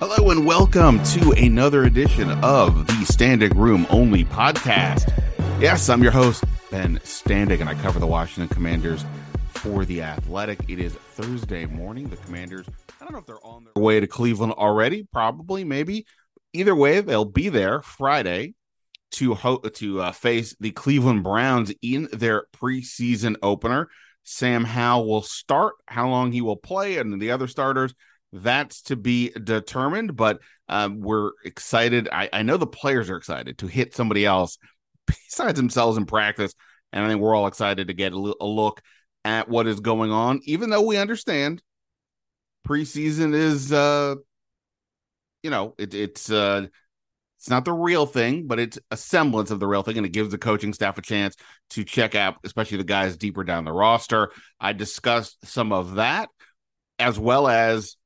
Hello and welcome to another edition of the Standig Room Only podcast. Yes, I'm your host, Ben Standig, and I cover the Washington Commanders for The Athletic. It is Thursday morning. The Commanders, I don't know if they're on their way to Cleveland already, probably, maybe. Either way, they'll be there Friday to ho- to uh, face the Cleveland Browns in their preseason opener. Sam Howell will start. How long he will play, and the other starters that's to be determined, but um, we're excited. I, I know the players are excited to hit somebody else besides themselves in practice. And I think we're all excited to get a, a look at what is going on, even though we understand preseason is, uh, you know, it, it's, uh, it's not the real thing, but it's a semblance of the real thing, and it gives the coaching staff a chance to check out, especially the guys deeper down the roster. I discussed some of that, as well as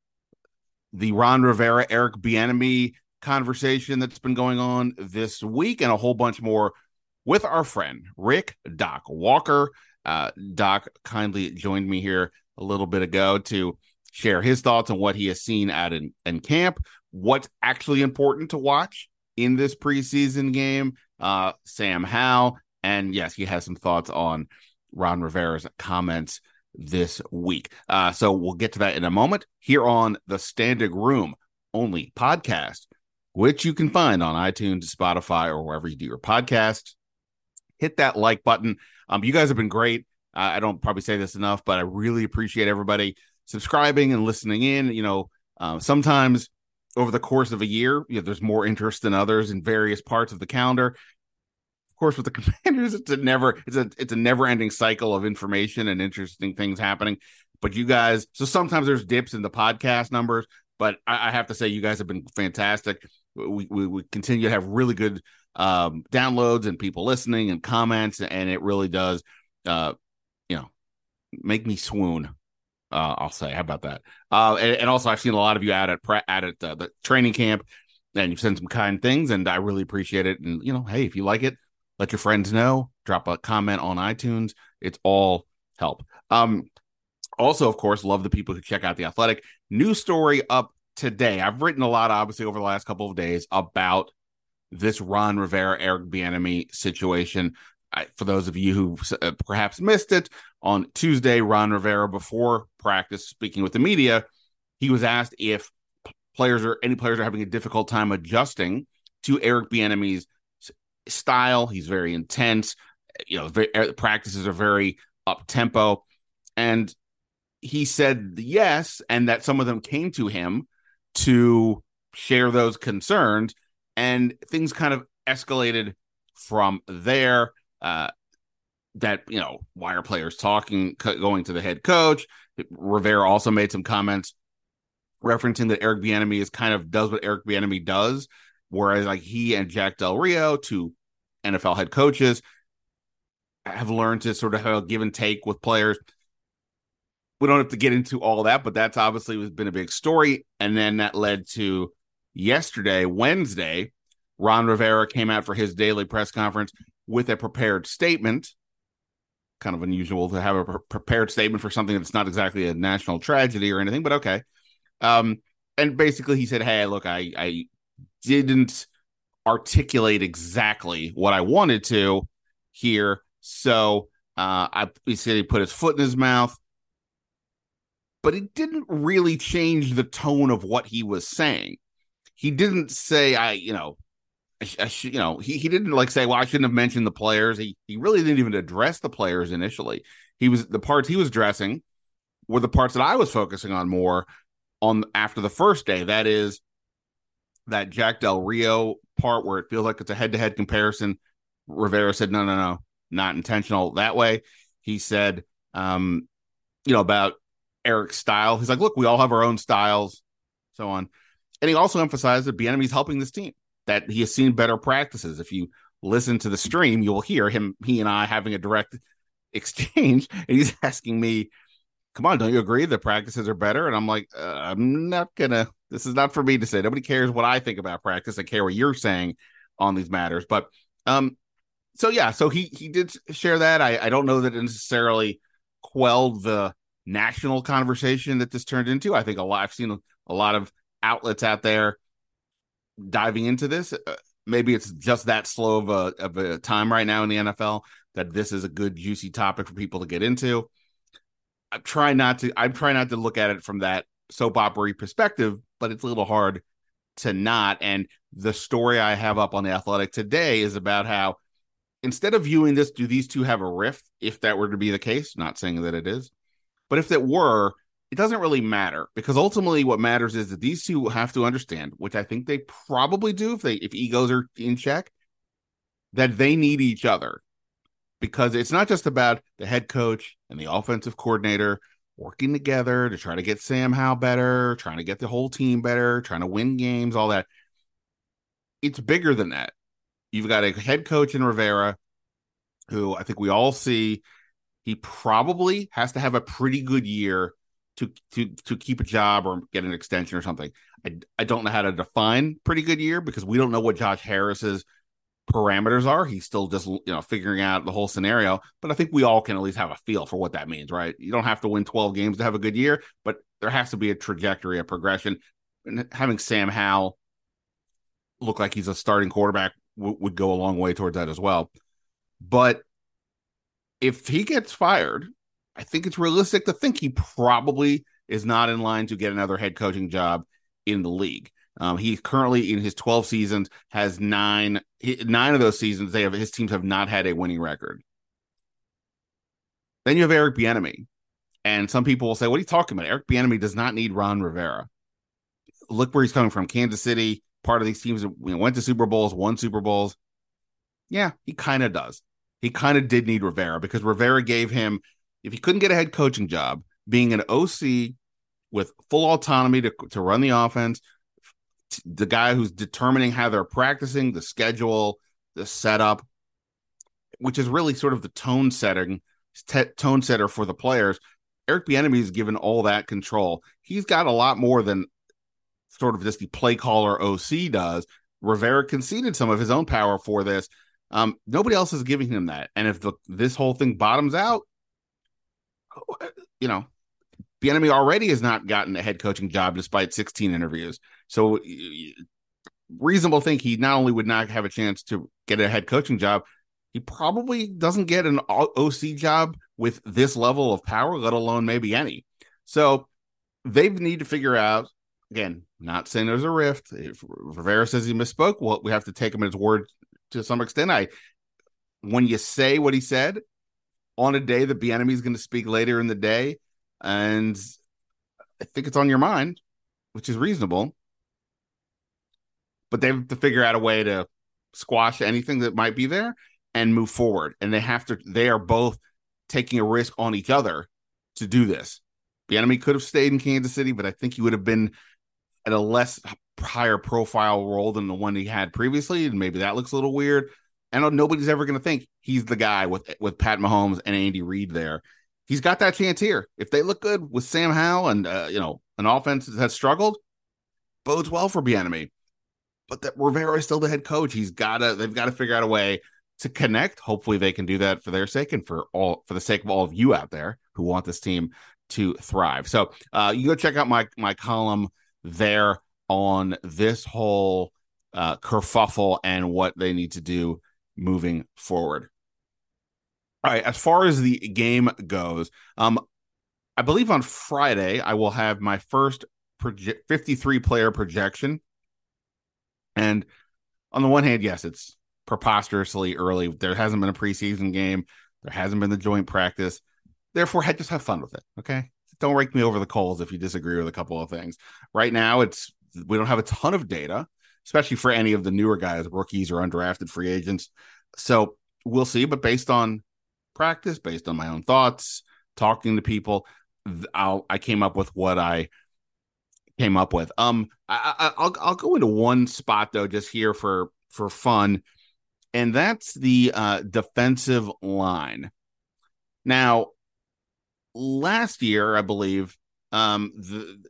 the Ron Rivera, Eric Bieniemy conversation that's been going on this week, and a whole bunch more with our friend Rick Doc Walker. Uh, Doc kindly joined me here a little bit ago to share his thoughts on what he has seen at in, in camp, what's actually important to watch in this preseason game. Uh, Sam Howell, and yes, he has some thoughts on Ron Rivera's comments this week. Uh, so we'll get to that in a moment here on the Standig Room only podcast, which you can find on iTunes, Spotify, or wherever you do your podcast. Hit that like button. Um, you guys have been great. I don't probably say this enough, but I really appreciate everybody subscribing and listening in. You know, uh, sometimes over the course of a year, you know, there's more interest than others in various parts of the calendar of course with the commanders it's a never it's a it's a never ending cycle of information and interesting things happening but you guys so sometimes there's dips in the podcast numbers but i, I have to say you guys have been fantastic we, we, we continue to have really good um, downloads and people listening and comments and it really does uh you know make me swoon uh, I'll say. How about that? Uh, and, and, also, I've seen a lot of you out at at at uh, the training camp, and you've sent some kind things, and I really appreciate it. And you know, hey, if you like it, let your friends know. Drop a comment on itunes. It's all help. Um also of course love the people who check out the athletic. New story up today. I've written a lot obviously over the last couple of days about this ron rivera eric bieniemy situation. I, for those of you who uh, perhaps missed it on tuesday ron rivera before practice speaking with the media he was asked if players or any players are having a difficult time adjusting to eric bieniemy's style. He's very intense. You know, very, uh, practices are very up tempo, and he said yes, and that some of them came to him to share those concerns, and things kind of escalated from there. Uh, that you know, why are players talking, going to the head coach? Rivera also made some comments referencing that Eric Bieniemy is kind of does what Eric Bieniemy does, Whereas like he and Jack Del Rio, two NFL head coaches, have learned to sort of have a give and take with players. We don't have to get into all that, but that's obviously been a big story. And then that led to yesterday, Wednesday, Ron Rivera came out for his daily press conference with a prepared statement. Kind of unusual to have a pre- prepared statement for something that's not exactly a national tragedy or anything, but okay. Um, and basically, he said, "Hey, look, I I didn't articulate exactly what I wanted to here. So uh, I he said he put his foot in his mouth, but it didn't really change the tone of what he was saying. He didn't say I, you know, I, I you know, he, he didn't like say, well, I shouldn't have mentioned the players. He he really didn't even address the players initially. He was the parts he was dressing were the parts that I was focusing on more on after the first day. That is that Jack Del Rio part where it feels like it's a head to head comparison. Rivera said, no, no, no, not intentional that way. He said, um, you know, about Eric's style. He's like, look, we all have our own styles. so on. And he also emphasized that Bieniemy's helping this team, that he has seen better practices. If you listen to the stream, you will hear him, he and I having a direct exchange, and he's asking me, "Come on, don't you agree the practices are better?" And I'm like, uh, "I'm not gonna. This is not for me to say. Nobody cares what I think about practice. I care what you're saying on these matters." But um, so yeah, so he he did share that. I I don't know that it necessarily quelled the national conversation that this turned into. I think a lot. I've seen a, lot of outlets out there diving into this. Uh, maybe it's just that slow of a of a time right now in the NFL that this is a good juicy topic for people to get into. I'm trying not to. I'm trying not to look at it from that soap opera perspective, but it's a little hard to not. And the story I have up on the Athletic today is about how instead of viewing this, do these two have a rift? If that were to be the case, not saying that it is, but if it were, it doesn't really matter because ultimately what matters is that these two have to understand, which I think they probably do if they if egos are in check, that they need each other. Because it's not just about the head coach and the offensive coordinator working together to try to get Sam Howell better, trying to get the whole team better, trying to win games, all that. It's bigger than that. You've got a head coach in Rivera who I think we all see he probably has to have a pretty good year to to to keep a job or get an extension or something. I I don't know how to define pretty good year because we don't know what Josh Harris's parameters are. He's still just you know figuring out the whole scenario, but I think we all can at least have a feel for what that means, right? You don't have to win 12 games to have a good year, but there has to be a trajectory, a progression. And having Sam Howell look like he's a starting quarterback w- would go a long way towards that as well. But if he gets fired, I think it's realistic to think he probably is not in line to get another head coaching job in the league. Um, he currently in his 12 seasons has nine nine of those seasons they have his teams have not had a winning record. Then you have Eric Bieniemy, and some people will say, "What are you talking about? Eric Bieniemy does not need Ron Rivera. Look where he's coming from, Kansas City. Part of these teams that went to Super Bowls, won Super Bowls. Yeah, he kind of does. He kind of did need Rivera because Rivera gave him if he couldn't get a head coaching job, being an OC with full autonomy to, to run the offense, the guy who's determining how they're practicing, the schedule, the setup, which is really sort of the tone setting, t- tone setter for the players. Eric Bieniemy is given all that control. He's got a lot more than sort of just the play caller OC does. Rivera conceded some of his own power for this. Um, nobody else is giving him that. And if the, this whole thing bottoms out, you know, Bieniemy already has not gotten a head coaching job despite 16 interviews. So reasonable think he not only would not have a chance to get a head coaching job, he probably doesn't get an OC job with this level of power, let alone maybe any. So they need to figure out again, not saying there's a rift. If Rivera says he misspoke, well, we have to take him at his word to some extent. I when you say what he said, on a day that Bieniemy is going to speak later in the day, and I think it's on your mind, which is reasonable. But they have to figure out a way to squash anything that might be there and move forward. And they have to. They are both taking a risk on each other to do this. Bieniemy could have stayed in Kansas City, but I think he would have been at a less higher profile role than the one he had previously, and maybe that looks a little weird. Know nobody's ever going to think he's the guy with with Pat Mahomes and Andy Reid there. He's got that chance here. If they look good with Sam Howell and uh, you know an offense that has struggled, bodes well for Bieniemy. But that Rivera is still the head coach. He's got to. They've got to figure out a way to connect. Hopefully, they can do that for their sake and for all for the sake of all of you out there who want this team to thrive. So uh, you go check out my my column there on this whole uh, kerfuffle and what they need to do moving forward. All right, as far as the game goes, um, I believe on Friday I will have my first proje- 53 player projection. And on the one hand, yes, it's preposterously early. There hasn't been a preseason game, there hasn't been the joint practice. Therefore, just have fun with it. Okay. Don't rake me over the coals if you disagree with a couple of things. Right now, it's we don't have a ton of data especially for any of the newer guys, rookies or undrafted free agents. So we'll see. But based on practice, based on my own thoughts, talking to people, I'll, I came up with what I came up with. Um, I, will I'll go into one spot though, just here for for fun, and that's the uh, defensive line. Now, last year, I believe, um, the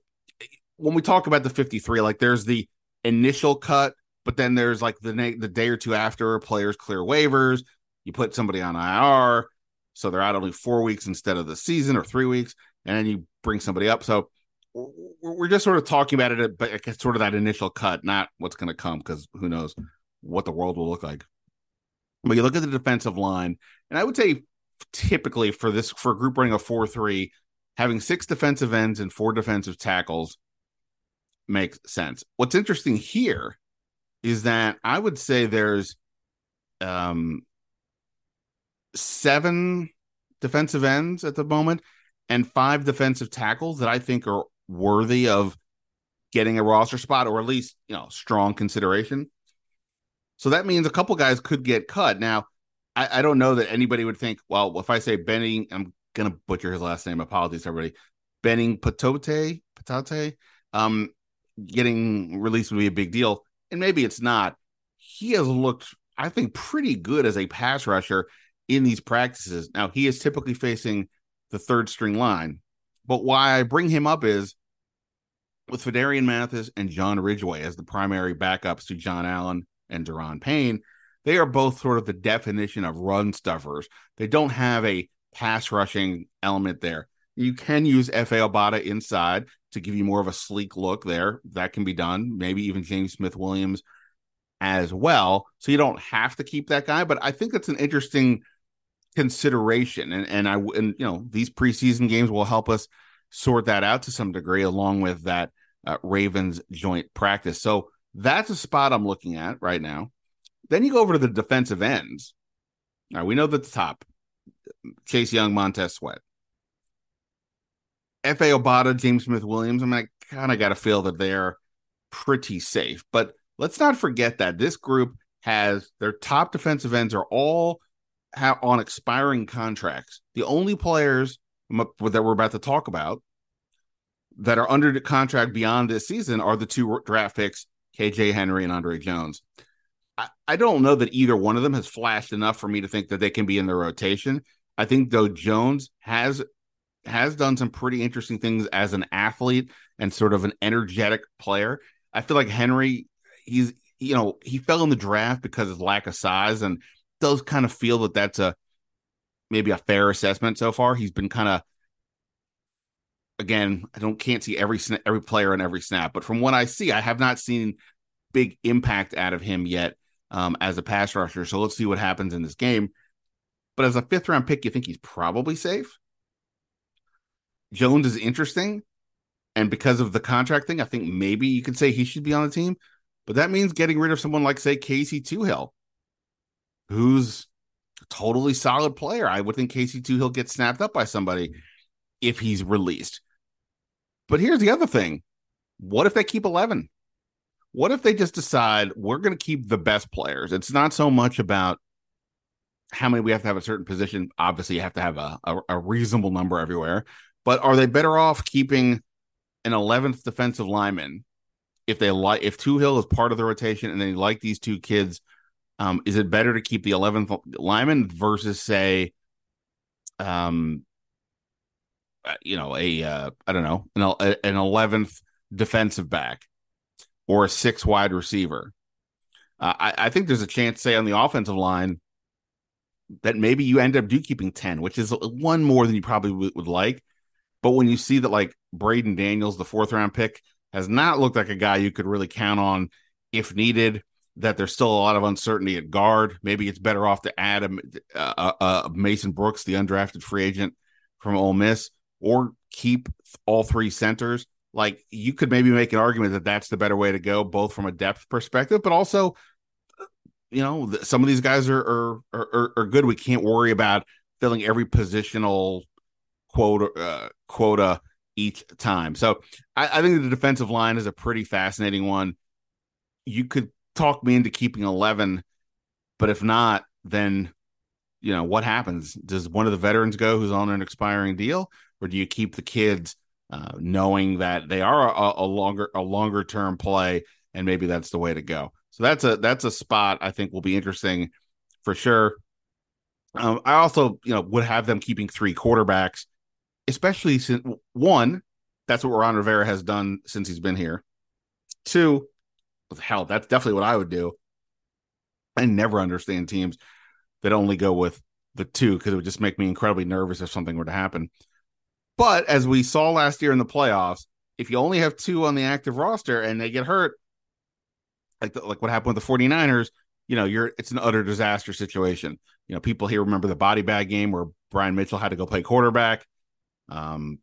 when we talk about the 53, like there's the initial cut, but then there's like the the day or two after players clear waivers, you put somebody on IR, so they're out only four weeks instead of the season or three weeks, and then you bring somebody up. So we're just sort of talking about it, but it's sort of that initial cut, not what's going to come, because who knows what the world will look like. But you look at the defensive line, and I would say typically for this for a group running a four three, having six defensive ends and four defensive tackles makes sense. What's interesting here is that I would say there's um seven defensive ends at the moment and five defensive tackles that I think are worthy of getting a roster spot or at least, you know, strong consideration. So that means a couple guys could get cut. Now, I, I don't know that anybody would think, well, if I say Benny, I'm gonna butcher his last name. Apologies, everybody. Benning Patote, Patate, um, getting released would be a big deal. And maybe it's not. He has looked, I think, pretty good as a pass rusher in these practices. Now, he is typically facing the third string line. But why I bring him up is with Phidarian Mathis and John Ridgeway as the primary backups to John Allen and Daron Payne, they are both sort of the definition of run stuffers. They don't have a pass rushing element there. You can use Efe Obada inside to give you more of a sleek look there. That can be done. Maybe even James Smith Williams as well. So you don't have to keep that guy, but I think it's an interesting consideration. And and I and you know these preseason games will help us sort that out to some degree, along with that uh, Ravens joint practice. So that's a spot I'm looking at right now. Then you go over to the defensive ends. Now we know that the top Chase Young, Montez Sweat, Efe Obada, James Smith Williams. I mean, I kind of got to feel that they're pretty safe. But let's not forget that this group has their top defensive ends are all have on expiring contracts. The only players that we're about to talk about that are under the contract beyond this season are the two draft picks, KJ Henry and Andre Jones. I, I don't know that either one of them has flashed enough for me to think that they can be in the rotation. I think though Jones has has done some pretty interesting things as an athlete and sort of an energetic player. I feel like Henry, he's you know he fell in the draft because of lack of size and does kind of feel that that's a maybe a fair assessment so far. He's been kind of again, I don't can't see every every player in every snap, but from what I see, I have not seen big impact out of him yet um, as a pass rusher. So let's see what happens in this game. But as a fifth round pick, you think he's probably safe. Jones is interesting, and because of the contract thing, I think maybe you could say he should be on the team. But that means getting rid of someone like, say, Casey Toohill, who's a totally solid player. I would think Casey Toohill get snapped up by somebody if he's released. But here's the other thing. What if they keep 11? What if they just decide we're going to keep the best players? It's not so much about how many we have to have a certain position. Obviously, you have to have a, a, a reasonable number everywhere. But are they better off keeping an 11th defensive lineman if they like if Toohill is part of the rotation and they like these two kids um, is it better to keep the 11th lineman versus say, um, uh, you know, a uh, I don't know, an an 11th defensive back or a six wide receiver? Uh, I, I think there's a chance, say, on the offensive line that maybe you end up do keeping 10, which is one more than you probably w- would like. But when you see that, like Braden Daniels, the fourth round pick, has not looked like a guy you could really count on if needed that there's still a lot of uncertainty at guard. Maybe it's better off to add a, a, a Mason Brooks, the undrafted free agent from Ole Miss, or keep all three centers. Like you could maybe make an argument that that's the better way to go, both from a depth perspective, but also, you know, some of these guys are are are, are good. We can't worry about filling every positional quota uh, quota each time. So I, I think the defensive line is a pretty fascinating one. You could talk me into keeping 11 but if not then you know what happens does one of the veterans go who's on an expiring deal or do you keep the kids uh, knowing that they are a, a longer a longer term play, and maybe that's the way to go. So that's a that's a spot I think will be interesting for sure. Um, I also you know would have them keeping three quarterbacks, especially since one that's what Ron Rivera has done since he's been here. Two, hell, that's definitely what I would do. I never understand teams that only go with the two because it would just make me incredibly nervous if something were to happen. But as we saw last year in the playoffs, if you only have two on the active roster and they get hurt, like the, like what happened with the 49ers, you know, you're it's an utter disaster situation. You know, people here remember the body bag game where Brian Mitchell had to go play quarterback. Um,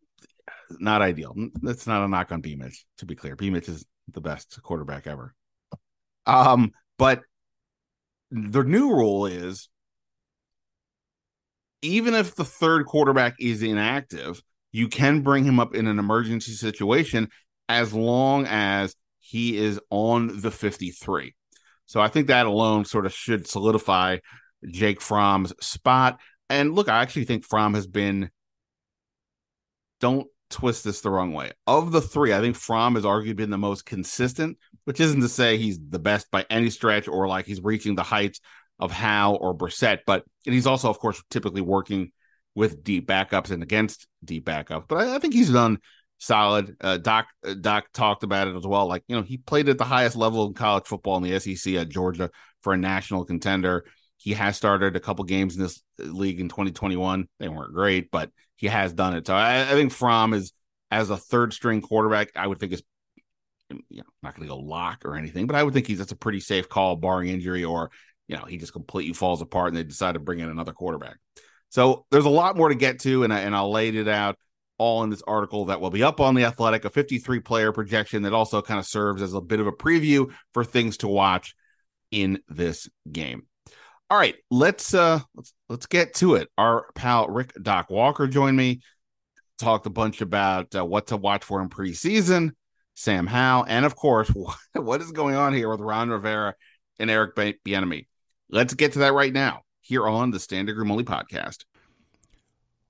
not ideal. That's not a knock on B Mitch, to be clear. B Mitch is the best quarterback ever. Um, but the new rule is even if the third quarterback is inactive, you can bring him up in an emergency situation as long as he is on the 53. So I think that alone sort of should solidify Jake Fromm's spot. And look, I actually think Fromm has been don't twist this the wrong way. Of the three, I think Fromm has arguably been the most consistent, which isn't to say he's the best by any stretch or like he's reaching the heights of Howell or Brissett, but he's also, of course, typically working with deep backups and against deep backups. But I, I think he's done solid. Uh, Doc uh, Doc talked about it as well. Like you know, he played at the highest level in college football in the SEC at Georgia for a national contender. He has started a couple games in this league in 2021. They weren't great, but he has done it. So I, I think Fromm is as a third string quarterback. I would think is you know not going to go lock or anything, but I would think he's that's a pretty safe call, barring injury or you know he just completely falls apart and they decide to bring in another quarterback. So there's a lot more to get to, and I, and I'll lay it out all in this article that will be up on the Athletic, a 53 player projection that also kind of serves as a bit of a preview for things to watch in this game. All right, let's uh let's let's get to it. Our pal Rick Doc Walker joined me, talked a bunch about uh, what to watch for in preseason, Sam Howell, and of course what, what is going on here with Ron Rivera and Eric Bieniemy. Let's get to that right now here on the Standig Room Only podcast.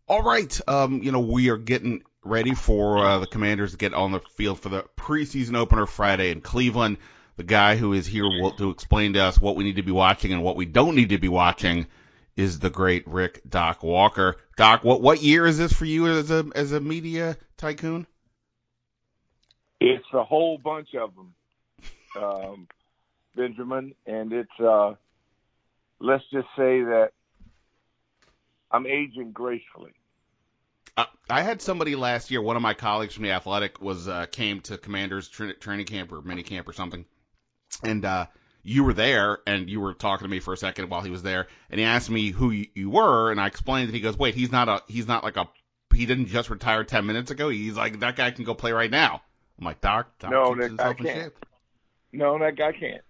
All right, um, you know we are getting ready for uh, the Commanders to get on the field for the preseason opener Friday in Cleveland the guy who is here will, to explain to us what we need to be watching and what we don't need to be watching is the great Rick Doc Walker. Doc, what what year is this for you as a as a media tycoon? It's a whole bunch of them, um, Benjamin, and it's uh, let's just say that I'm aging gracefully. Uh, I had somebody last year. One of my colleagues from the Athletic was uh, came to Commanders tra- training camp or mini camp or something, and uh, you were there and you were talking to me for a second while he was there and he asked me who you, you were and I explained that he goes, wait, he's not a, he's not like a, he didn't just retire 10 minutes ago. He's like, that guy can go play right now. I'm like, Doc, Doc no, that guy can't. No, that guy can't.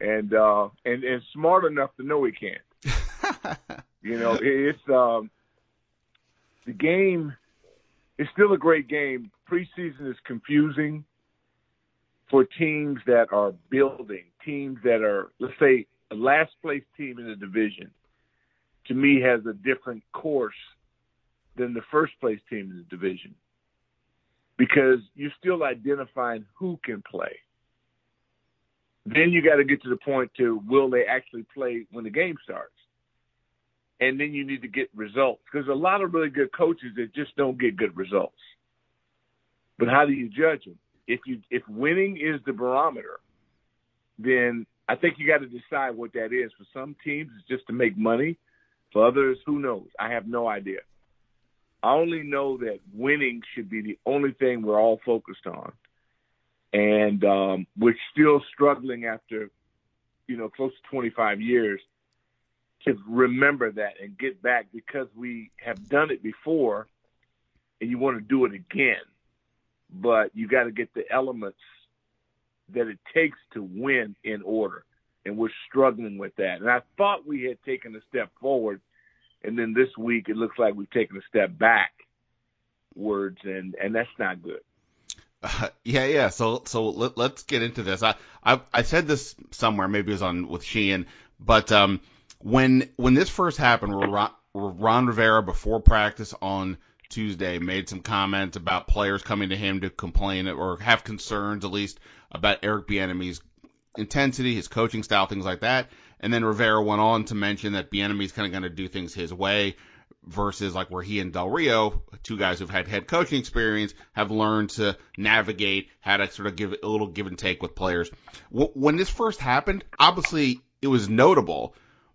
And, uh, and, and smart enough to know he can't. you know, it's, um, the game is still a great game. Preseason is confusing for teams that are building, teams that are, let's say, a last place team in the division, to me has a different course than the first place team in the division because you're still identifying who can play. Then you got to get to the point to will they actually play when the game starts? And then you need to get results because a lot of really good coaches that just don't get good results. But how do you judge them? If you if winning is the barometer, then I think you got to decide what that is. For some teams, it's just to make money. For others, who knows? I have no idea. I only know that winning should be the only thing we're all focused on, and um, we're still struggling after, you know, close to 25 years to remember that and get back because we have done it before, and you want to do it again but you got to get the elements that it takes to win in order. And we're struggling with that. And I thought we had taken a step forward, and then this week it looks like we've taken a step back. Words and and that's not good. Uh, yeah, yeah. So so let, us get into this. I, I I said this somewhere, maybe it was on with Sheehan, but um, when when this first happened, Ron, Ron Rivera before practice on Tuesday made some comments about players coming to him to complain or have concerns, at least, about Eric Bieniemy's intensity, his coaching style, things like that. And then Rivera went on to mention that Bieniemy's kind of going to do things his way versus like where he and Del Rio, two guys who've had head coaching experience, have learned to navigate how to sort of give a little give and take with players. When this first happened, obviously it was notable,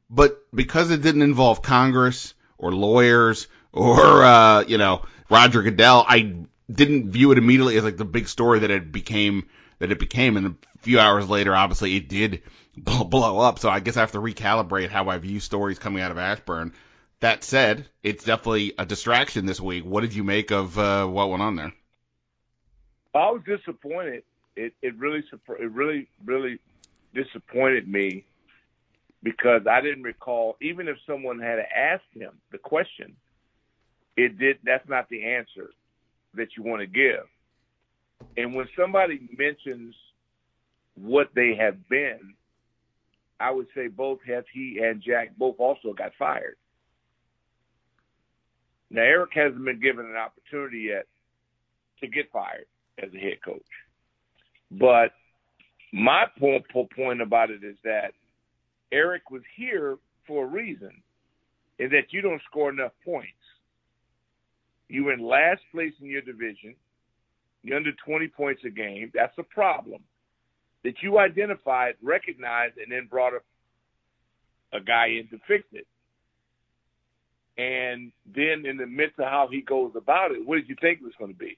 but because it didn't involve Congress or lawyers or uh, you know Roger Goodell, I didn't view it immediately as like the big story that it became that it became. And a few hours later, obviously, it did blow up. So I guess I have to recalibrate how I view stories coming out of Ashburn. That said, it's definitely a distraction this week. What did you make of uh, what went on there? I was disappointed. It it really it really really disappointed me because I didn't recall even if someone had asked him the question, it did that's not the answer that you want to give. And when somebody mentions what they have been, I would say both have he and Jack both also got fired. Now Eric hasn't been given an opportunity yet to get fired as a head coach. But my point, point about it is that Eric was here for a reason, is that you don't score enough points. You in last place in your division. You're under 20 points a game. That's a problem that you identified, recognized, and then brought a, a guy in to fix it. And then in the midst of how he goes about it, what did you think it was going to be?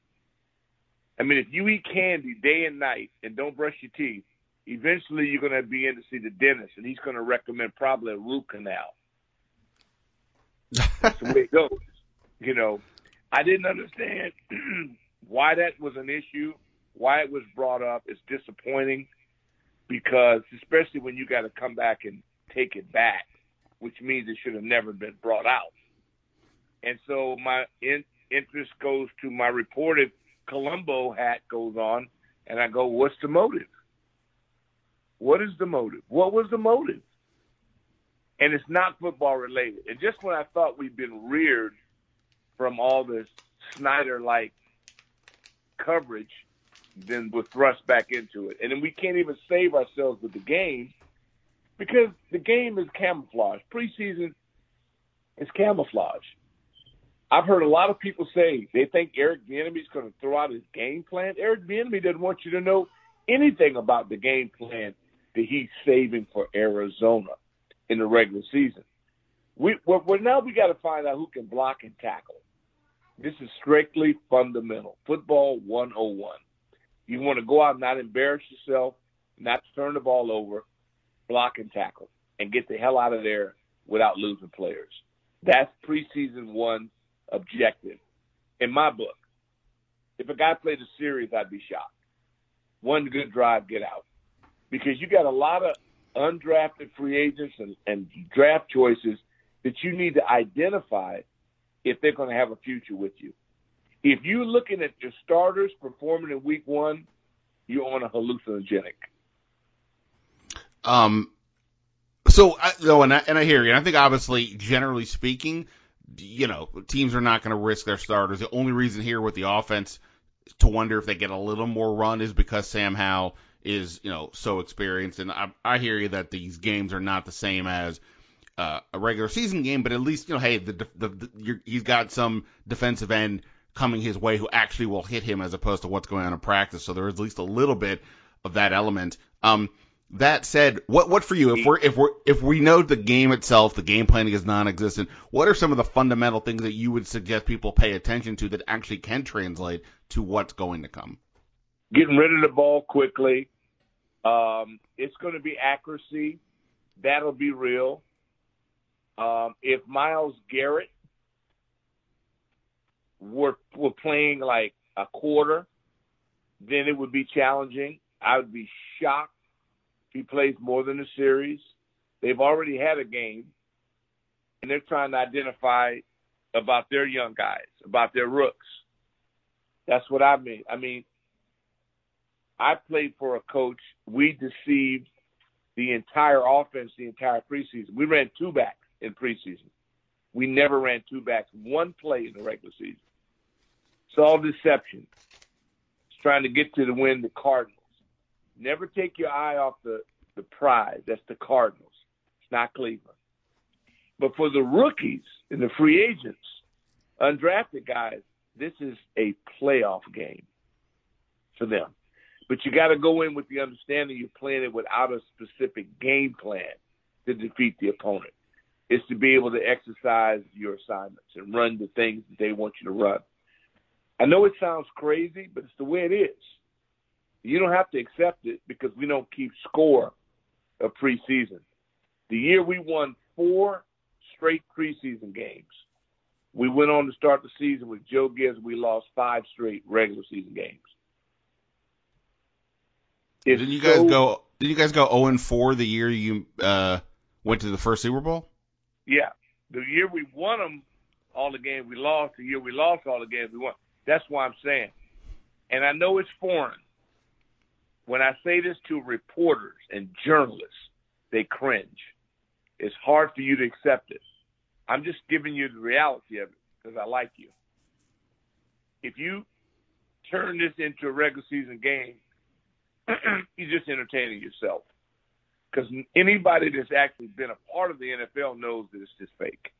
I mean, if you eat candy day and night and don't brush your teeth, eventually you're going to be in to see the dentist, and he's going to recommend probably a root canal. That's the way it goes. You know, I didn't understand why that was an issue, why it was brought up. It's disappointing because, especially when you got to come back and take it back, which means it should have never been brought out. And so my in, interest goes to my reported Columbo hat goes on, and I go, what's the motive? What is the motive? What was the motive? And it's not football related. And just when I thought we'd been reared from all this Snyder like coverage, then we're thrust back into it. And then we can't even save ourselves with the game because the game is camouflage. Preseason is camouflage. I've heard a lot of people say they think Eric Bieniemy is going to throw out his game plan. Eric Bieniemy doesn't want you to know anything about the game plan that he's saving for Arizona in the regular season. We now we got to find out who can block and tackle. This is strictly fundamental football 101. You want to go out and not embarrass yourself, not turn the ball over, block and tackle, and get the hell out of there without losing players. That's preseason one objective in my book. If a guy played a series, I'd be shocked. One good drive, get out. Because you got a lot of undrafted free agents and, and draft choices that you need to identify if they're going to have a future with you. If you're looking at your starters performing in week one, you're on a hallucinogenic. Um, so, I, no, and I, and I hear you. I think obviously, generally speaking, you know, teams are not going to risk their starters. The only reason here with the offense to wonder if they get a little more run is because Sam Howell is, you know, so experienced. And I, I hear you that these games are not the same as uh, a regular season game, but at least, you know, hey, the, the, the he's got some defensive end coming his way who actually will hit him as opposed to what's going on in practice. So there is at least a little bit of that element. Um, that said, what what for you? If we're if we're if we know the game itself, the game planning is non-existent. What are some of the fundamental things that you would suggest people pay attention to that actually can translate to what's going to come? Getting rid of the ball quickly. Um, it's going to be accuracy. That'll be real. Um, if Myles Garrett were were playing like a quarter, then it would be challenging. I would be shocked if he plays more than a series. They've already had a game, and they're trying to identify about their young guys, about their rooks. That's what I mean. I mean, I played for a coach. We deceived the entire offense the entire preseason. We ran two backs in preseason. We never ran two backs one play in the regular season. It's all deception. It's trying to get to the win the Cardinals. Never take your eye off the, the prize. That's the Cardinals. It's not Cleveland. But for the rookies and the free agents, undrafted guys, this is a playoff game for them. But you got to go in with the understanding you're playing it without a specific game plan to defeat the opponent. It's to be able to exercise your assignments and run the things that they want you to run. I know it sounds crazy, but it's the way it is. You don't have to accept it because we don't keep score of preseason. The year we won four straight preseason games, we went on to start the season with Joe Gibbs. We lost five straight regular season games. It's did you guys so, go? Did you guys go zero oh and four the year you uh, went to the first Super Bowl? Yeah, the year we won them all the games we lost. The year we lost all the games we won. That's why I'm saying. And I know it's foreign. When I say this to reporters and journalists, they cringe. It's hard for you to accept it. I'm just giving you the reality of it because I like you. If you turn this into a regular season game, you're just entertaining yourself. Because anybody that's actually been a part of the NFL knows that it's just fake.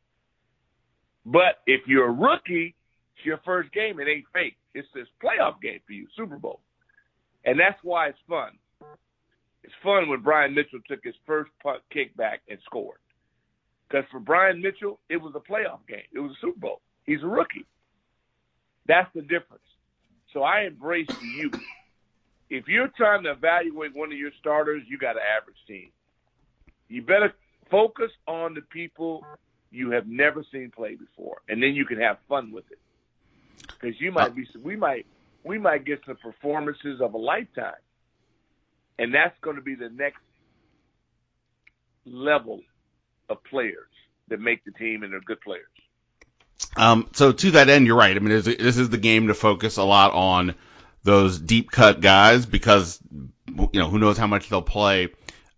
But if you're a rookie it's your first game. It ain't fake. It's this playoff game for you, Super Bowl. And that's why it's fun. It's fun when Brian Mitchell took his first punt kickback and scored. Because for Brian Mitchell, it was a playoff game. It was a Super Bowl. He's a rookie. That's the difference. So I embrace the youth. If you're trying to evaluate one of your starters, you got an average team. You better focus on the people you have never seen play before, and then you can have fun with it because you might be we might we might get some performances of a lifetime, and that's going to be the next level of players that make the team and they're good players. Um, so to that end, you're right. I mean, this is the game to focus a lot on those deep cut guys because you know who knows how much they'll play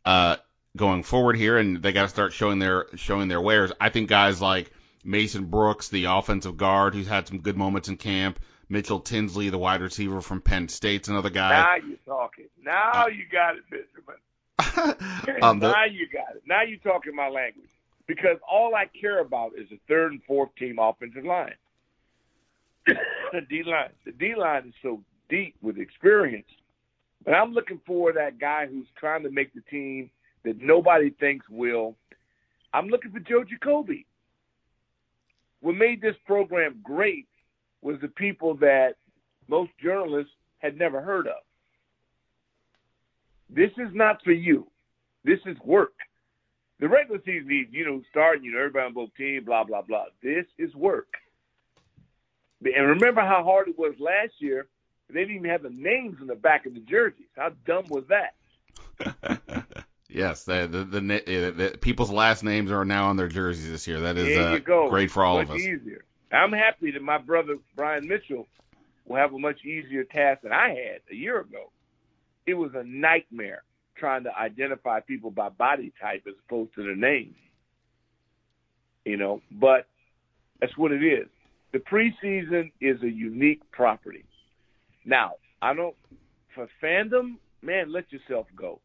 uh, going forward here, and they got to start showing their showing their wares. I think guys like Mason Brooks, the offensive guard, who's had some good moments in camp. Mitchell Tinsley, the wide receiver from Penn State's another guy. Now you're talking. Now uh, you got it, Benjamin. um, the, now you got it. Now you're talking my language. Because all I care about is the third and fourth team offensive line. the D line. The D line is so deep with experience. But I'm looking for that guy who's trying to make the team that nobody thinks will. I'm looking for Joe Jacoby what made this program great was the people that most journalists had never heard of. This is not for you. This is work. The regular season, you know, starting, you know, everybody on both teams, blah, blah, blah. This is work. And remember how hard it was last year? They didn't even have the names in the back of the jerseys. How dumb was that? Yes, the the, the, the, people's last names are now on their jerseys this year. That is uh, great for all much of us. Easier. I'm happy that my brother Brian Mitchell will have a much easier task than I had a year ago. It was a nightmare trying to identify people by body type as opposed to their names. You know, but that's what it is. The preseason is a unique property. Now, I don't for fandom, man, let yourself go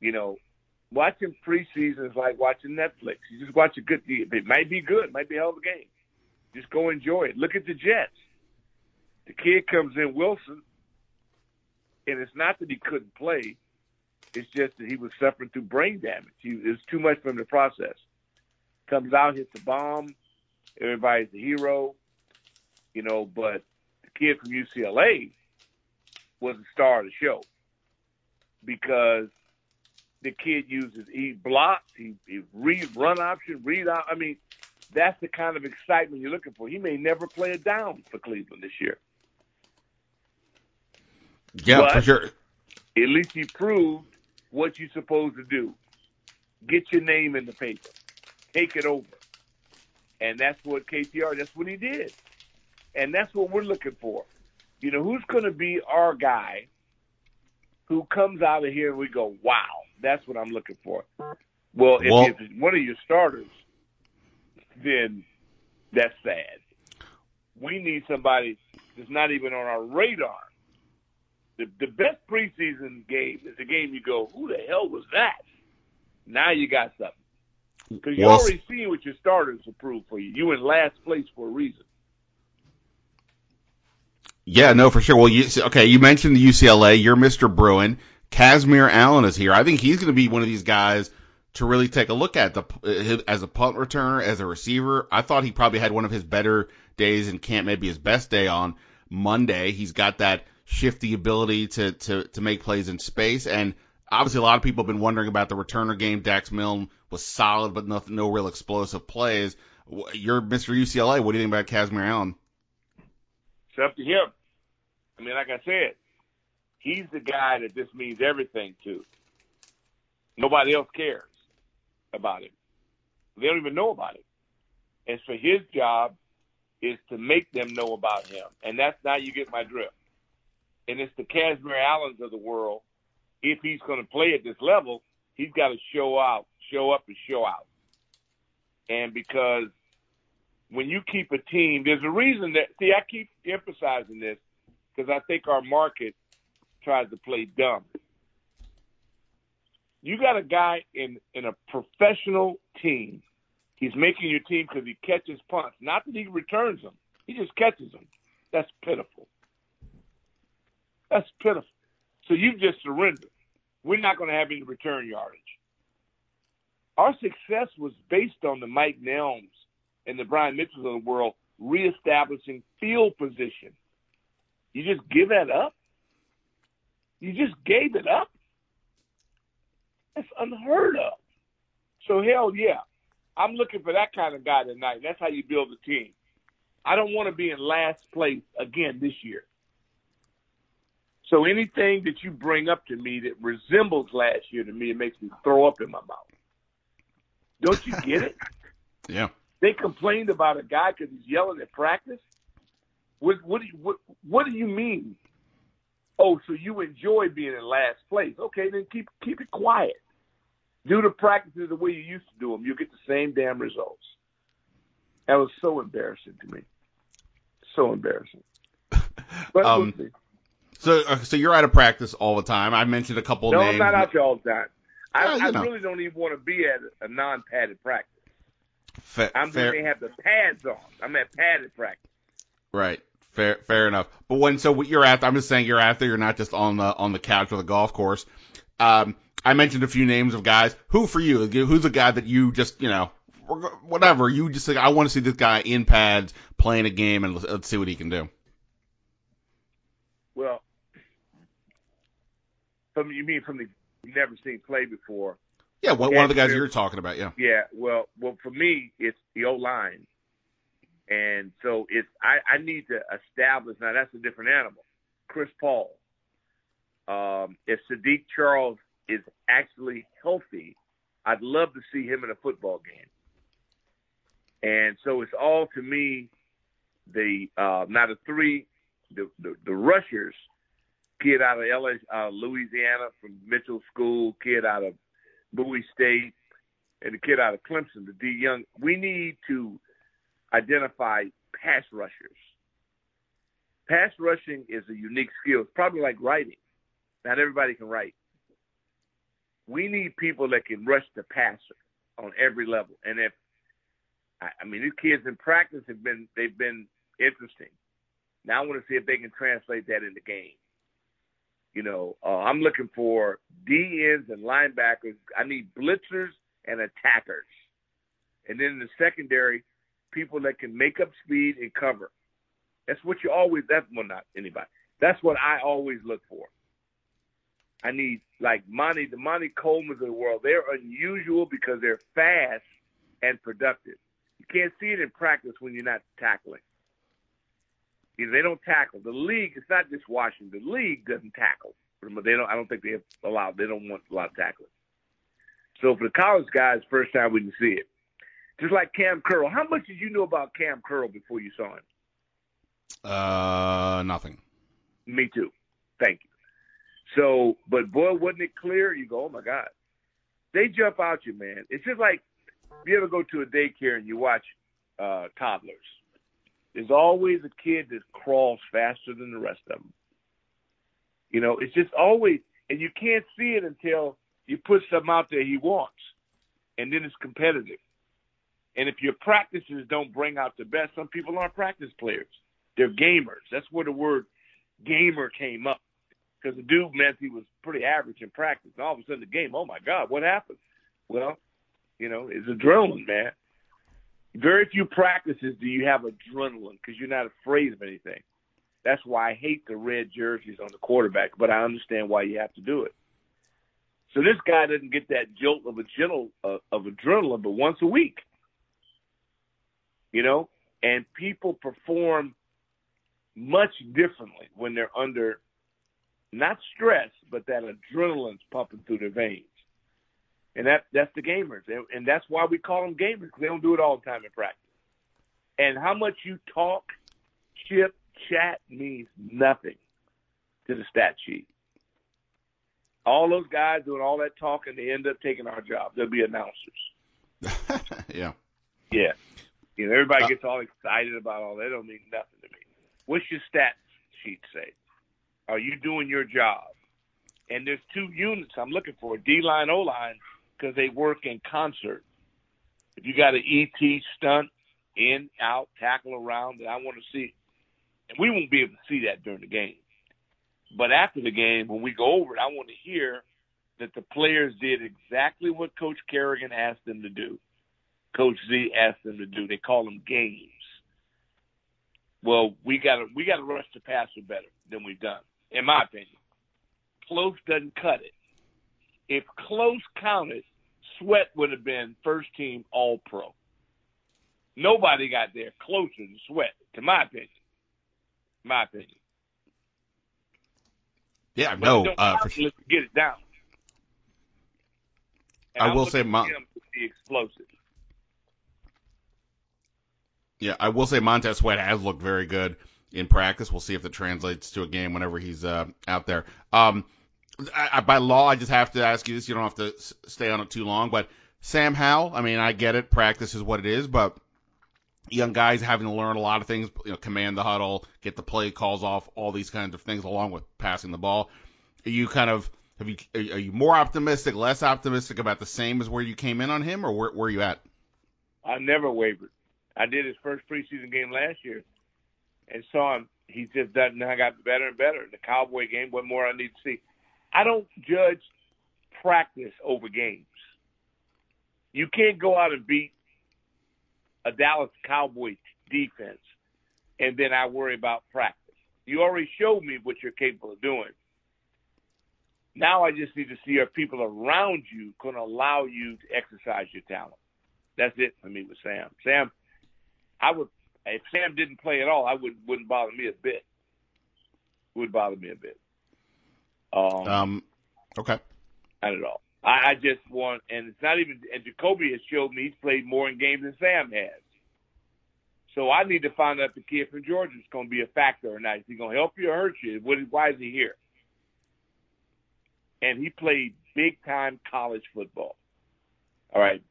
you know, watching preseason is like watching Netflix. You just watch a good. It might be good, might be a hell of a game. Just go enjoy it. Look at the Jets. The kid comes in, Wilson, and it's not that he couldn't play. It's just that he was suffering through brain damage. He, it was too much for him to process. Comes out, hits a bomb. Everybody's the hero, you know. But kid from UCLA was the star of the show because the kid uses. He blocks, he, he read run option, read out. I mean, that's the kind of excitement you're looking for. He may never play it down for Cleveland this year. Yeah, but for sure. At least he proved what you're supposed to do. Get your name in the paper. Take it over. And that's what DTR, that's what he did. And that's what we're looking for. You know, who's going to be our guy who comes out of here and we go, wow, that's what I'm looking for. Well, if, well, if one of your starters, then that's sad. we need somebody that's not even on our radar. The, the best preseason game is the game you go, who the hell was that? Now you got something. Because you Well, already seen what your starters approved for you. You in last place for a reason. Yeah, no, for sure. Well, you, okay, you mentioned the UCLA. You're Mr. Bruin. Kazmeir Allen is here. I think he's going to be one of these guys to really take a look at the uh, as a punt returner, as a receiver. I thought he probably had one of his better days in camp, maybe his best day on Monday. He's got that shifty ability to to to make plays in space, and obviously a lot of people have been wondering about the returner game. Dax Milne was solid, but nothing, no real explosive plays. You're Mr. UCLA. What do you think about Kazmeir Allen? It's up to him. I mean, like I said, he's the guy that this means everything to. Nobody else cares about him. They don't even know about him. And so his job is to make them know about him. And that's now you get my drift. And it's the Kazmeir Allens of the world. If he's going to play at this level, he's got to show out, show up and show out. And because when you keep a team, there's a reason that, see, I keep emphasizing this because I think our market tries to play dumb. You got a guy in in a professional team. He's making your team because he catches punts. Not that he returns them. He just catches them. That's pitiful. That's pitiful. So you've just surrendered. We're not going to have any return yardage. Our success was based on the Mike Nelms and the Brian Mitchells of the world reestablishing field position. You just give that up? You just gave it up? That's unheard of. So hell yeah. I'm looking for that kind of guy tonight. That's how you build a team. I don't want to be in last place again this year. So anything that you bring up to me that resembles last year to me, it makes me throw up in my mouth. Don't you get it? Yeah. They complained about a guy because he's yelling at practice. What what do you, what what do you mean? Oh, so you enjoy being in last place? Okay, then keep keep it quiet. Do the practices the way you used to do them. You'll get the same damn results. That was so embarrassing to me. So embarrassing. But Um, we'll. So, uh, so you're out of practice all the time. I mentioned a couple no, names. I'm not out there all the time. I, Yeah, I know. really don't even want to be at a non-padded practice. Fa- I'm fair, when they have the pads on. I'm at padded practice. right. Fair, fair enough. But when so what you're out, I'm just saying you're there. You're not just on the on the couch or the golf course. Um, I mentioned a few names of guys. Who for you? Who's a guy that you just you know whatever you just like? I want to see this guy in pads playing a game and let's, let's see what he can do. Well, from you mean from the you've never seen play before? Yeah, one, one of the guys you're talking about. Yeah. Yeah. Well, well, for me, it's the O line, and so it's I, I need to establish now. That's a different animal. Chris Paul. Um, if Saahdiq Charles is actually healthy, I'd love to see him in a football game. And so it's all to me the uh, now the three the, the the rushers kid out of LA, uh, Louisiana from Mitchell School, kid out of Bowie State, and the kid out of Clemson, the D Young. We need to identify pass rushers. Pass rushing is a unique skill. It's probably like writing. Not everybody can write. We need people that can rush the passer on every level. And if I mean, these kids in practice have been they've been interesting. Now I want to see if they can translate that into game. You know, uh, I'm looking for D ends and linebackers. I need blitzers and attackers, and then in the secondary, people that can make up speed and cover. That's what you always. That's well, not anybody. That's what I always look for. I need like Monte, the Monte Coleman's of the world. They're unusual because they're fast and productive. You can't see it in practice when you're not tackling. They don't tackle. The league, it's not just Washington. The league doesn't tackle. They don't. I don't think they have allowed. They don't want a lot of tackling. So for the college guys, first time we can see it. Just like Cam Curl. How much did you know about Cam Curl before you saw him? Uh, nothing. Me too. Thank you. So, but boy, wasn't it clear? You go, oh my God. They jump out you, man. It's just like if you ever go to a daycare and you watch uh, toddlers. There's always a kid that crawls faster than the rest of them. You know, it's just always, and you can't see it until you put something out there he wants, and then it's competitive. And if your practices don't bring out the best, some people aren't practice players. They're gamers. That's where the word gamer came up. Because the dude meant he was pretty average in practice. And all of a sudden, the game, oh my God, what happened? Well, you know, it's adrenaline, man. Very few practices do you have adrenaline because you're not afraid of anything. That's why I hate the red jerseys on the quarterback, but I understand why you have to do it. So this guy doesn't get that jolt of a gentle uh, of adrenaline, but once a week, you know. And people perform much differently when they're under not stress, but that adrenaline's pumping through their veins. And that that's the gamers, and that's why we call them gamers because they don't do it all the time in practice. And how much you talk, chip, chat means nothing to the stat sheet. All those guys doing all that talking, they end up taking our job. They'll be announcers. yeah. Yeah. You know, everybody uh, gets all excited about all that. Don't mean nothing to me. What's your stat sheet say? Are you doing your job? And there's two units I'm looking for: D line, O line because they work in concert. If you got an ET stunt, in, out, tackle around, and I want to see, and we won't be able to see that during the game. But after the game, when we go over it, I want to hear that the players did exactly what Coach Kerrigan asked them to do. Coach Z asked them to do. They call them games. Well, we got to we got to rush the passer better than we've done, in my opinion. Close doesn't cut it if close counted, Sweat would have been first team All Pro. Nobody got there closer than Sweat, to my opinion. My opinion. Yeah, but no. Uh, for sure. Get it down. And I will say, my the explosive. Yeah, I will say Montez Sweat has looked very good in practice. We'll see if it translates to a game whenever he's uh, out there. Um, I, I, by law, I just have to ask you this. You don't have to s- stay on it too long, but Sam Howell. I mean, I get it. Practice is what it is, but young guys having to learn a lot of things. You know, command the huddle, get the play calls off, all these kinds of things, along with passing the ball. Are you kind of have you are you more optimistic, less optimistic about the same as where you came in on him, or where, where are you at? I never wavered. I did his first preseason game last year, and saw him. He just done. Now got better and better. The Cowboy game. What more I need to see? I don't judge practice over games. You can't go out and beat a Dallas Cowboy defense and then I worry about practice. You already showed me what you're capable of doing. Now I just need to see if people around you can allow you to exercise your talent. That's it for me with Sam. Sam, I would if Sam didn't play at all, I would wouldn't bother me a bit. Would bother me a bit. Um, um okay. Not at all. I, I just want, and it's not even. And Jacoby has showed me he's played more in games than Sam has. So I need to find out if the kid from Georgia is going to be a factor or not. Is he going to help you or hurt you? What, why is he here? And he played big time college football. All right,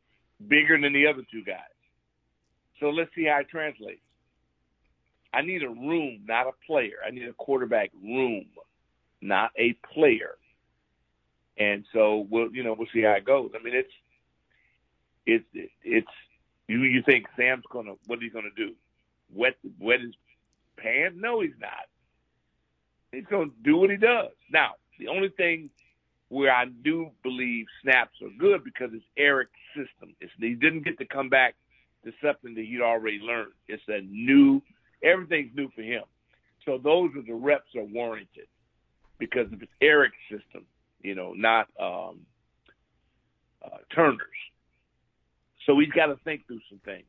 bigger than the other two guys. So let's see how it translates. I need a room, not a player. I need a quarterback room not a player. And so we'll, you know, we'll see how it goes. I mean, it's, it's, it's, you, you think Sam's gonna, what is he gonna do? Wet, wet his pants? No, he's not. He's gonna do what he does. Now, the only thing where I do believe snaps are good because it's Eric's system. It's, he didn't get to come back to something that he'd already learned. It's a new, everything's new for him. So those are the reps are warranted because of Eric's system, you know, not um, uh, Turner's. So he's got to think through some things.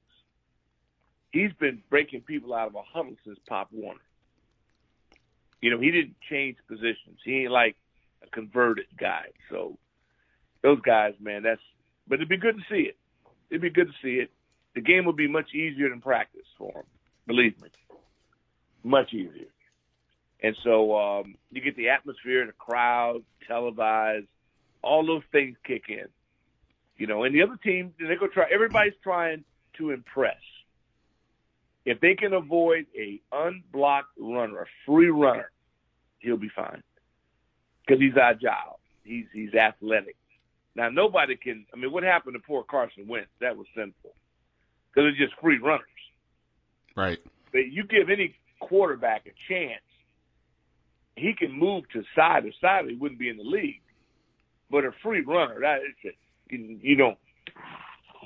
He's been breaking people out of a huddle since Pop Warner. You know, he didn't change positions. He ain't like a converted guy. So those guys, man, that's. But it'd be good to see it. It'd be good to see it. The game would be much easier than practice for him. Believe me, much easier. And so um, you get the atmosphere, the crowd, televised, all those things kick in. You know, and the other team, they go try. Everybody's trying to impress. If they can avoid a unblocked runner, a free runner, he'll be fine because he's agile. He's he's athletic. Now nobody can. I mean, what happened to poor Carson Wentz? That was sinful because it's just free runners. Right. But you give any quarterback a chance, he can move to side to side. He wouldn't be in the league. But a free runner, that is you, you don't.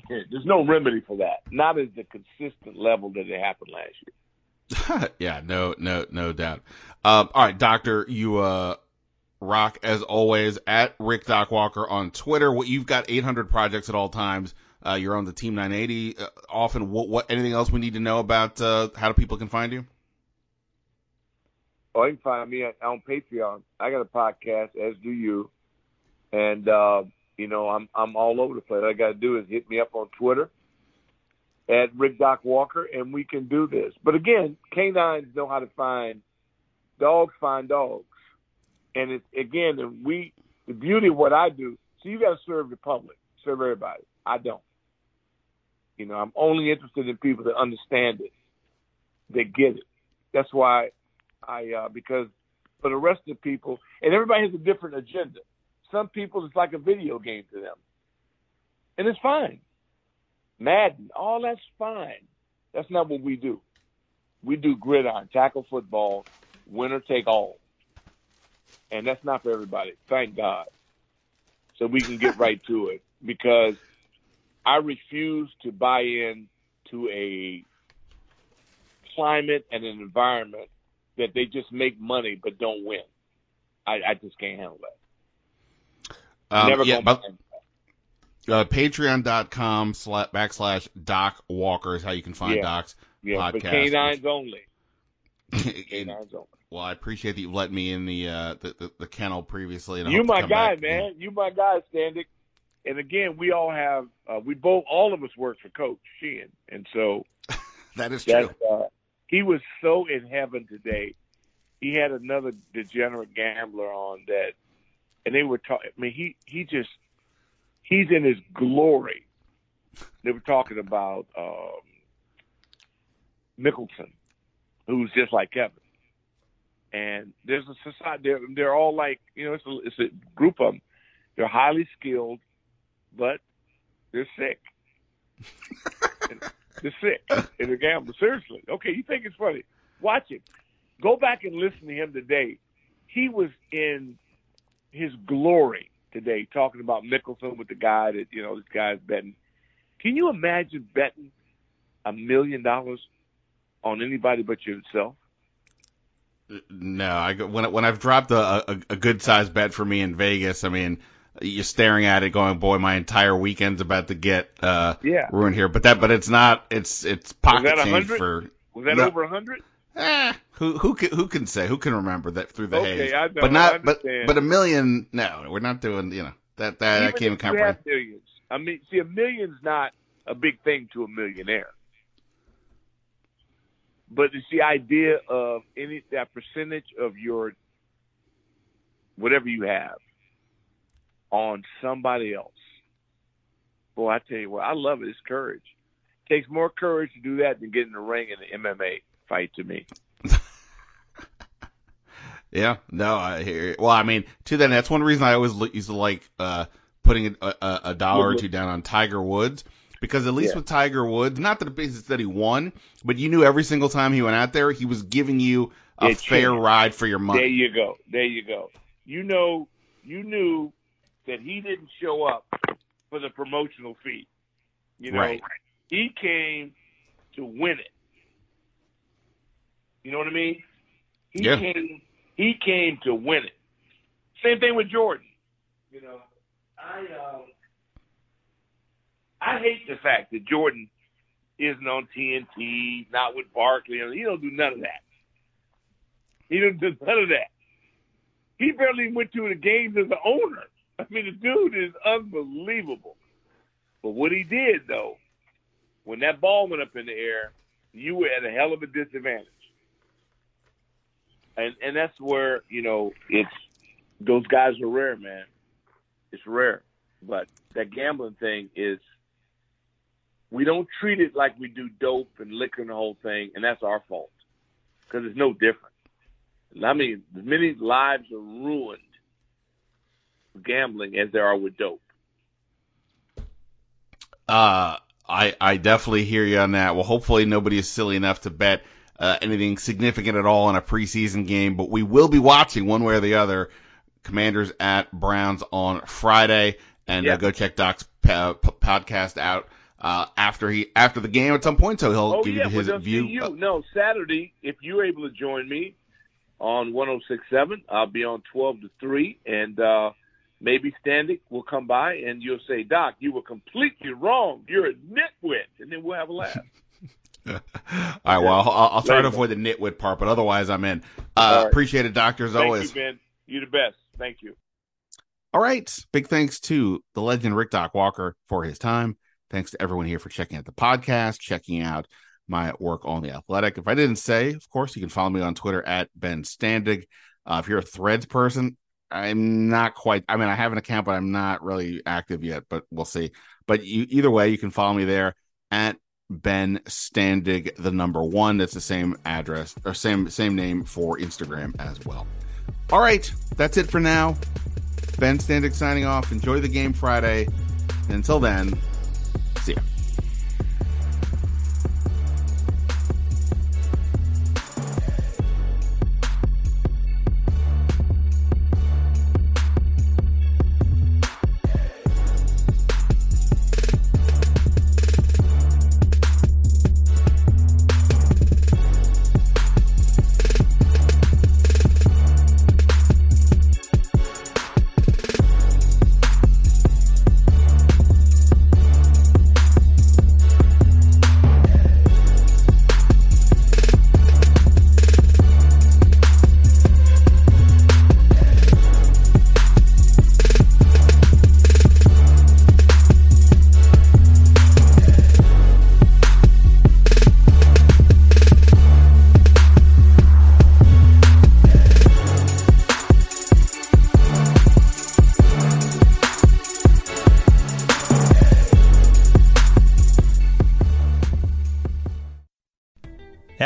There's no remedy for that. Not at the consistent level that it happened last year. yeah, no, no, no doubt. Um, all right, Doctor, you uh, rock as always at Rick Doc Walker on Twitter. What you've got 800 projects at all times. Uh, you're on the Team 980 uh, often. What, what, anything else we need to know about uh, how people can find you? Oh, you can find me on Patreon. I got a podcast, as do you, and uh, you know I'm I'm all over the place. All I got to do is hit me up on Twitter at Rick Doc Walker, and we can do this. But again, canines know how to find dogs. Find dogs, and it's again, we the beauty of what I do. So you got to serve the public, serve everybody. I don't. You know, I'm only interested in people that understand it, that get it. That's why I uh, because for the rest of the people, and everybody has a different agenda. Some people it's like a video game to them, and it's fine. Madden, all that's fine. That's not what we do. We do gridiron, tackle football, winner take all, and that's not for everybody. Thank God. So we can get right to it because I refuse to buy in to a climate and an environment that they just make money but don't win. I, I just can't handle that. Um, Never yeah, but, uh, Patreon.com slash backslash Doc Walker is how you can find yeah. Doc's yeah, podcast. For canines which, only. canines only. Well, I appreciate that you let me in the uh, the, the, the kennel previously. And you my guy, back. man. You my guy, Standig and again, we all have uh, we both all of us work for Coach Sheehan, and so that is true. Uh, he was so in heaven today. He had another degenerate gambler on that, and they were talking. I mean, he he just he's in his glory. They were talking about um, Mickelson, who's just like Kevin. And there's a society. They're, they're all like you know, it's a, it's a group of them. They're highly skilled but they're sick. they're sick in a gamble. Seriously. Okay, you think it's funny. Watch it. Go back and listen to him today. He was in his glory today, talking about Mickelson with the guy that, you know, this guy's betting. Can you imagine betting a million dollars on anybody but yourself? Uh, no, I when when I've dropped a, a, a good sized bet for me in Vegas, I mean, you're staring at it going, boy, my entire weekend's about to get uh, yeah. ruined here. But that, but it's not. It's it's pocket change for. Was that no, over a hundred? Eh, who who can who can say? Who can remember that through the okay, haze? But not but but a million. No, we're not doing. You know that that Even I can't even comprehend. Millions. I mean, see, a million's not a big thing to a millionaire. But it's the idea of any that percentage of your whatever you have on somebody else. Boy, I tell you what, I love it. It's courage. It takes more courage to do that than get in the ring in an MMA fight to me. yeah, no, I hear. Well, I mean, to that, that's one reason I always used to like uh, putting a, a, a dollar or two down on Tiger Woods because at least yeah. with Tiger Woods, not that the basis that he won, but you knew every single time he went out there, he was giving you a it fair ride for your money. There you go. There you go. You know, you knew that he didn't show up for the promotional fee. You know, right. he came to win it. You know what I mean? He yeah. came he came to win it. Same thing with Jordan. You know, I uh, I hate the fact that Jordan isn't on TNT, not with Barkley. He don't do none of that. He don't do none of that. He barely went to the games as an owner. I mean, the dude is unbelievable. But what he did, though, when that ball went up in the air, you were at a hell of a disadvantage. And and that's where you know it's those guys are rare, man. It's rare, but that gambling thing is we don't treat it like we do dope and liquor and the whole thing, and that's our fault because it's no different. I mean, many lives are ruined gambling as there are with dope. Uh, I I definitely hear you on that. Well, hopefully nobody is silly enough to bet uh, anything significant at all in a preseason game, but we will be watching one way or the other. Commanders at Browns on Friday, and uh, go check Doc's po- podcast out uh, after he after the game at some point. So he'll oh, give yeah, you his view. You. No, Saturday, if you're able to join me on 106.7, I'll be on 12 to 3, and uh, maybe Standig will come by and you'll say, Doc, you were completely wrong. You're a nitwit. And then we'll have a laugh. All right. Well, I'll, I'll try to avoid the nitwit part, but otherwise, I'm in. Uh, right. Appreciate it, doctor, as Thank always. You, Ben. You're the best. Thank you. All right. Big thanks to the legend Rick Doc Walker for his time. Thanks to everyone here for checking out the podcast, checking out my work on the athletic. If I didn't say, of course, you can follow me on Twitter at Ben Standig. Uh, if you're a threads person, I'm not quite. I mean, I have an account, but I'm not really active yet. But we'll see. But you, either way, you can follow me there at Ben Standig, the number one. That's the same address or same same name for Instagram as well. All right, that's it for now. Ben Standig signing off. Enjoy the game Friday. Until then, see ya.